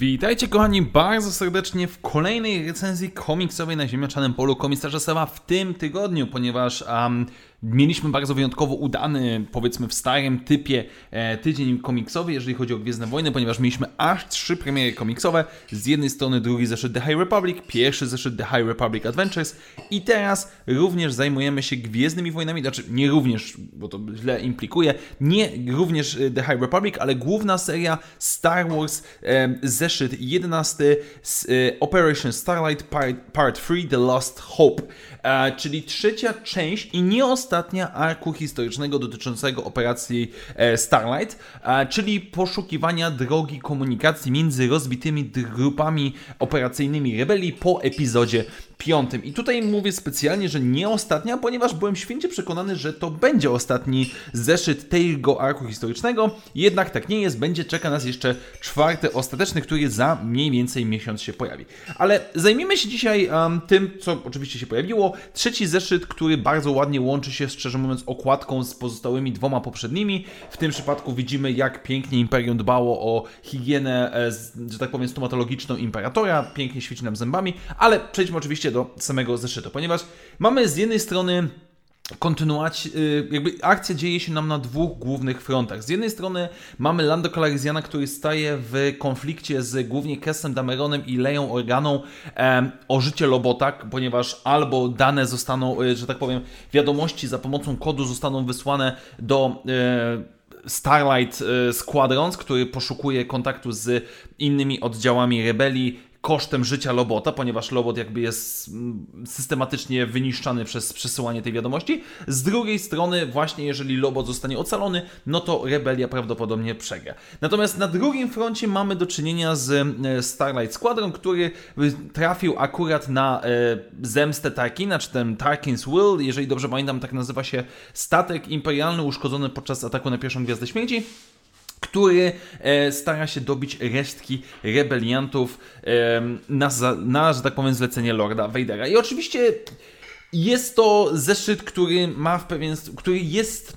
Witajcie kochani bardzo serdecznie w kolejnej recenzji komiksowej na ziemniaczanym polu komisarza Seba w tym tygodniu, ponieważ um, Mieliśmy bardzo wyjątkowo udany, powiedzmy w starym typie, e, tydzień komiksowy, jeżeli chodzi o Gwiezdne Wojny, ponieważ mieliśmy aż trzy premiery komiksowe. Z jednej strony drugi zeszyt The High Republic, pierwszy zeszyt The High Republic Adventures i teraz również zajmujemy się Gwiezdnymi Wojnami, znaczy nie również, bo to źle implikuje, nie również e, The High Republic, ale główna seria Star Wars, e, zeszyt 11 Operation Starlight Part, Part 3 The Lost Hope, czyli trzecia część i nie ostatnia arku historycznego dotyczącego operacji e, Starlight, czyli poszukiwania drogi komunikacji między rozbitymi grupami operacyjnymi rebelii po epizodzie piątym. I tutaj mówię specjalnie, że nie ostatnia, ponieważ byłem święcie przekonany, że to będzie ostatni zeszyt tego arku historycznego. Jednak tak nie jest, będzie czeka nas jeszcze czwarty, ostateczny, który za mniej więcej miesiąc się pojawi. Ale zajmiemy się dzisiaj um, tym, co oczywiście się pojawiło. Trzeci zeszyt, który bardzo ładnie łączy się, szczerze mówiąc, okładką z pozostałymi dwoma poprzednimi. W tym przypadku widzimy, jak pięknie Imperium dbało o higienę, e, że tak powiem, stomatologiczną Imperatora. Pięknie świeci nam zębami, ale przejdźmy oczywiście do samego zeszytu, ponieważ mamy z jednej strony kontynuować, y, jakby akcja dzieje się nam na dwóch głównych frontach. Z jednej strony mamy Lando Calrissiana, który staje w konflikcie z głównie Kessem Dameronem i Leją Organą e, o życie Lobota, ponieważ albo dane zostaną, y, że tak powiem, wiadomości za pomocą kodu zostaną wysłane do e, Starlight Squadrons, który poszukuje kontaktu z innymi oddziałami rebelii kosztem życia Lobota, ponieważ Lobot jakby jest mm, systematycznie wyniszczany przez przesyłanie tej wiadomości. Z drugiej strony, właśnie jeżeli Lobot zostanie ocalony, no to rebelia prawdopodobnie przegra. Natomiast na drugim froncie mamy do czynienia z e, Starlight Squadron, który trafił akurat na e, zemstę Tarkina, czy ten Tarkin's Will, jeżeli dobrze pamiętam, tak nazywa się statek imperialny uszkodzony podczas ataku na pierwszą Gwiazdę Śmierci który e, stara się dobić resztki rebeliantów e, na, na, że tak powiem, zlecenie Lorda Vadera. I oczywiście jest to zeszyt, który ma w pewien, który jest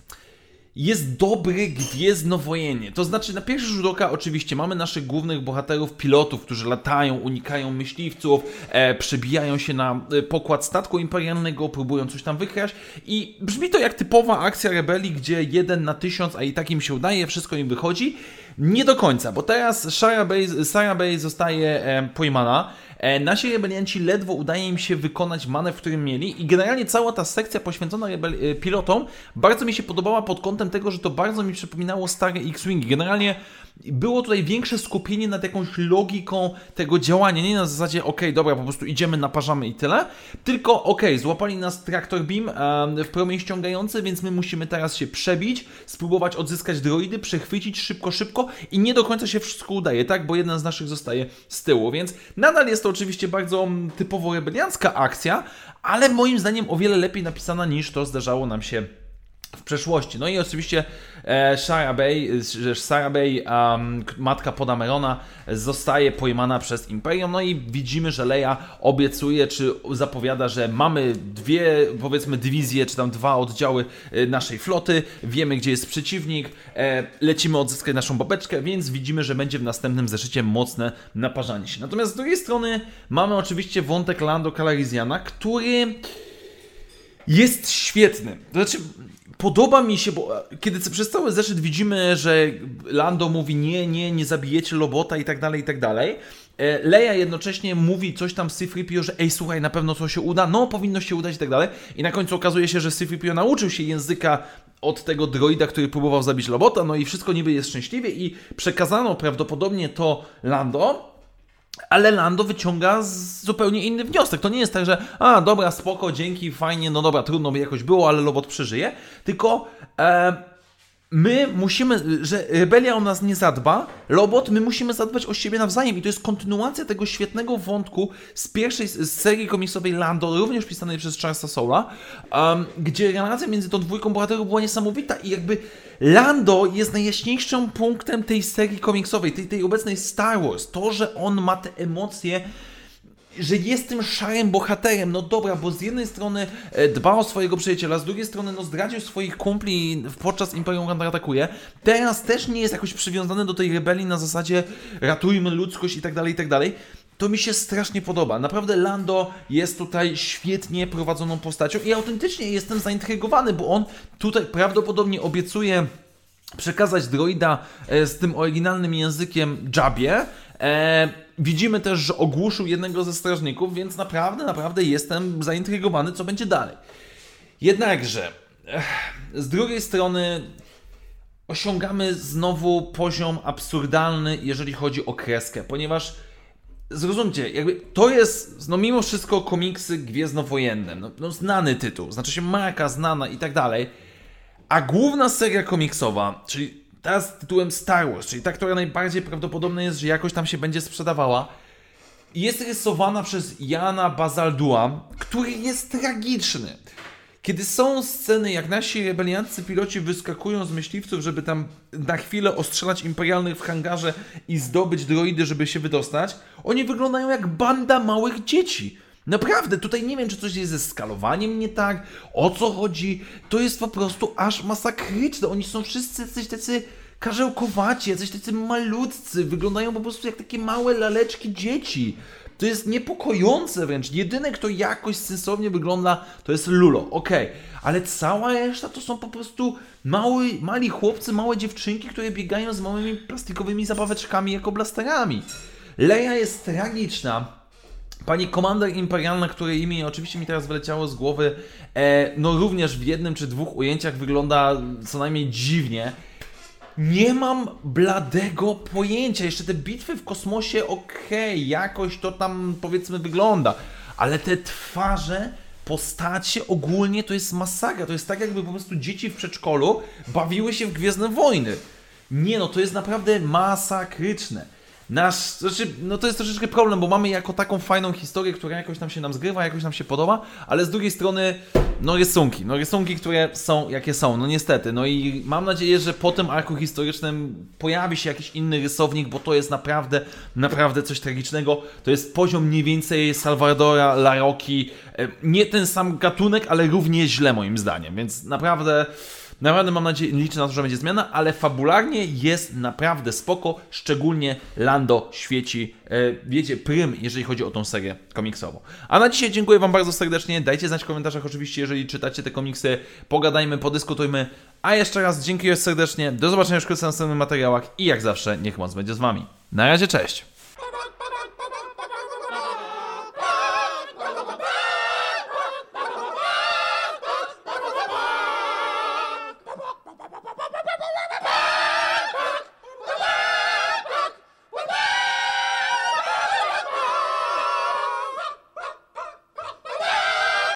jest dobry gwiezdnowojennie. To znaczy, na pierwszy rzut oka oczywiście mamy naszych głównych bohaterów, pilotów, którzy latają, unikają myśliwców, e, przebijają się na e, pokład statku imperialnego, próbują coś tam wykraść i brzmi to jak typowa akcja rebelii, gdzie jeden na tysiąc, a i tak im się udaje, wszystko im wychodzi. Nie do końca, bo teraz Sarah Bay, Sarah Bay zostaje e, pojmana, E, nasi rebelianci ledwo udaje im się wykonać manewr, który mieli i generalnie cała ta sekcja poświęcona e, pilotom bardzo mi się podobała pod kątem tego, że to bardzo mi przypominało stare X-Wingi. Generalnie było tutaj większe skupienie nad jakąś logiką tego działania, nie na zasadzie, ok, dobra, po prostu idziemy, naparzamy i tyle, tylko ok, złapali nas traktor beam w promień ściągający, więc my musimy teraz się przebić, spróbować odzyskać droidy, przechwycić szybko, szybko i nie do końca się wszystko udaje, tak, bo jeden z naszych zostaje z tyłu, więc nadal jest to oczywiście bardzo typowo rebeliancka akcja, ale moim zdaniem o wiele lepiej napisana niż to zdarzało nam się w przeszłości. No i oczywiście e, Shara Bay, Shara Bay um, matka Podamerona, zostaje pojmana przez Imperium. No i widzimy, że Leia obiecuje, czy zapowiada, że mamy dwie, powiedzmy, dywizje, czy tam dwa oddziały e, naszej floty, wiemy, gdzie jest przeciwnik, e, lecimy odzyskać naszą babeczkę, więc widzimy, że będzie w następnym zeszycie mocne naparzanie się. Natomiast z drugiej strony mamy oczywiście wątek Lando Calrissiana, który jest świetny. Znaczy, podoba mi się, bo e, kiedy przez cały zeszyt widzimy, że Lando mówi nie, nie, nie zabijecie Lobota i tak dalej, i tak dalej. E, Leia jednocześnie mówi coś tam Syfripio, że ej, słuchaj, na pewno to się uda, no powinno się udać i tak dalej. I na końcu okazuje się, że Syfripio nauczył się języka od tego droida, który próbował zabić Lobota, no i wszystko niby jest szczęśliwie i przekazano prawdopodobnie to Lando, ale Lando wyciąga zupełnie inny wniosek. To nie jest tak, że a dobra, spoko, dzięki, fajnie, no dobra, trudno by jakoś było, ale Lobot przeżyje. Tylko e, my musimy, że rebelia o nas nie zadba, Lobot, my musimy zadbać o siebie nawzajem. I to jest kontynuacja tego świetnego wątku z pierwszej z serii komiksowej Lando, również pisanej przez Charlesa Sola, um, gdzie relacja między tą dwójką bohaterów była niesamowita i jakby Lando jest najjaśniejszym punktem tej serii komiksowej, tej, tej obecnej Star Wars. To, że on ma te emocje że jest tym szarym bohaterem. No dobra, bo z jednej strony e, dba o swojego przyjaciela, z drugiej strony no zdradził swoich kumpli podczas Imperium kontratakuje. Teraz też nie jest jakoś przywiązany do tej rebelii na zasadzie ratujmy ludzkość i tak dalej, i tak dalej. To mi się strasznie podoba. Naprawdę Lando jest tutaj świetnie prowadzoną postacią i autentycznie jestem zaintrygowany, bo on tutaj prawdopodobnie obiecuje przekazać droida e, z tym oryginalnym językiem Jabie. E, widzimy też, że ogłuszył jednego ze strażników, więc naprawdę, naprawdę jestem zaintrygowany, co będzie dalej. Jednakże, ech, z drugiej strony osiągamy znowu poziom absurdalny, jeżeli chodzi o kreskę, ponieważ zrozumcie, jakby to jest, no mimo wszystko komiksy gwiezdnowojenne, no, no znany tytuł, znaczy się marka znana i tak dalej, a główna seria komiksowa, czyli ta z tytułem Star Wars, czyli ta, która najbardziej prawdopodobne jest, że jakoś tam się będzie sprzedawała, jest rysowana przez Jana Bazaldua, który jest tragiczny. Kiedy są sceny, jak nasi rebelianccy piloci wyskakują z myśliwców, żeby tam na chwilę ostrzelać imperialnych w hangarze i zdobyć droidy, żeby się wydostać, oni wyglądają jak banda małych dzieci. Naprawdę, tutaj nie wiem, czy coś jest ze skalowaniem nie tak, o co chodzi. To jest po prostu aż masakryczne. Oni są wszyscy coś tacy karzełkowaci, jacyś tacy malutcy, wyglądają po prostu jak takie małe laleczki dzieci. To jest niepokojące wręcz. Jedyny, kto jakoś sensownie wygląda, to jest Lulo, okej. Okay. Ale cała reszta to są po prostu mały, mali chłopcy, małe dziewczynki, które biegają z małymi plastikowymi zabaweczkami jako blasterami. Leia jest tragiczna. Pani komander imperialna, której imię oczywiście mi teraz wyleciało z głowy, e, no również w jednym czy dwóch ujęciach wygląda co najmniej dziwnie. Nie mam bladego pojęcia. Jeszcze te bitwy w kosmosie, okej, okay, jakoś to tam powiedzmy wygląda, ale te twarze, postacie ogólnie to jest masakra. To jest tak, jakby po prostu dzieci w przedszkolu bawiły się w Gwiezdne Wojny. Nie no, to jest naprawdę masakryczne nasz, znaczy, no to jest troszeczkę problem, bo mamy jako taką fajną historię, która jakoś nam się nam zgrywa, jakoś nam się podoba, ale z drugiej strony, no rysunki, no rysunki, które są jakie są, no niestety, no i mam nadzieję, że po tym arku historycznym pojawi się jakiś inny rysownik, bo to jest naprawdę, naprawdę coś tragicznego, to jest poziom mniej więcej Salvadora Larocki, e, nie ten sam gatunek, ale równie źle moim zdaniem, więc naprawdę... Naprawdę mam nadzieję, liczę na to, że będzie zmiana, ale fabularnie jest naprawdę spoko, szczególnie Lando świeci, e, wiecie, prym, jeżeli chodzi o tą serię komiksową. A na dzisiaj dziękuję Wam bardzo serdecznie, dajcie znać w komentarzach oczywiście, jeżeli czytacie te komiksy, pogadajmy, podyskutujmy, a jeszcze raz dziękuję serdecznie, do zobaczenia już w następnych materiałach i jak zawsze niech moc będzie z Wami. Na razie, cześć!